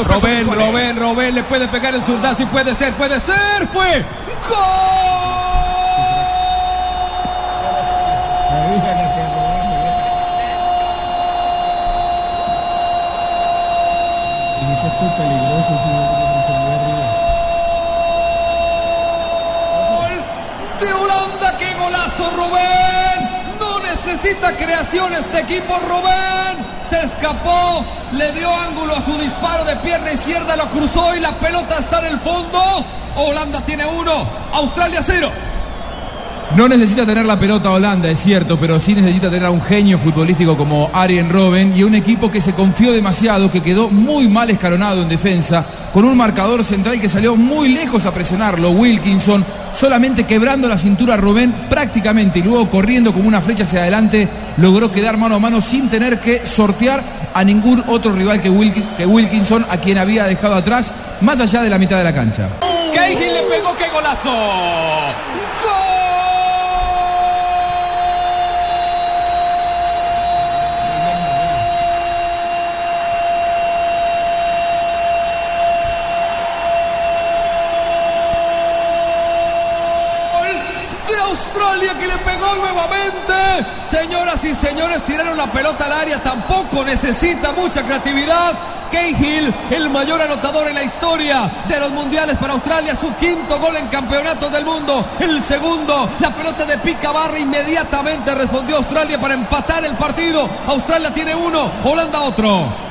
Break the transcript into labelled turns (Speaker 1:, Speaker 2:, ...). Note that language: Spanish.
Speaker 1: efectos.
Speaker 2: Robén, Robén, Robén, le puede pegar el zurdazo y puede ser, puede ser. Fue de Holanda, qué golazo Rubén. Necesita creación este equipo Rubén. Se escapó, le dio ángulo a su disparo de pierna izquierda, lo cruzó y la pelota está en el fondo. Holanda tiene uno, Australia cero.
Speaker 3: No necesita tener la pelota Holanda, es cierto, pero sí necesita tener a un genio futbolístico como Arjen Robben y un equipo que se confió demasiado, que quedó muy mal escalonado en defensa, con un marcador central que salió muy lejos a presionarlo, Wilkinson, solamente quebrando la cintura Robben prácticamente y luego corriendo como una flecha hacia adelante, logró quedar mano a mano sin tener que sortear a ningún otro rival que, Wilk- que Wilkinson, a quien había dejado atrás, más allá de la mitad de la cancha.
Speaker 2: Le pegó, qué golazo. Australia que le pegó nuevamente. Señoras y señores, tiraron la pelota al área, tampoco necesita mucha creatividad. Cahill, el mayor anotador en la historia de los mundiales para Australia, su quinto gol en campeonatos del mundo, el segundo, la pelota de pica barra inmediatamente respondió Australia para empatar el partido. Australia tiene uno, Holanda otro.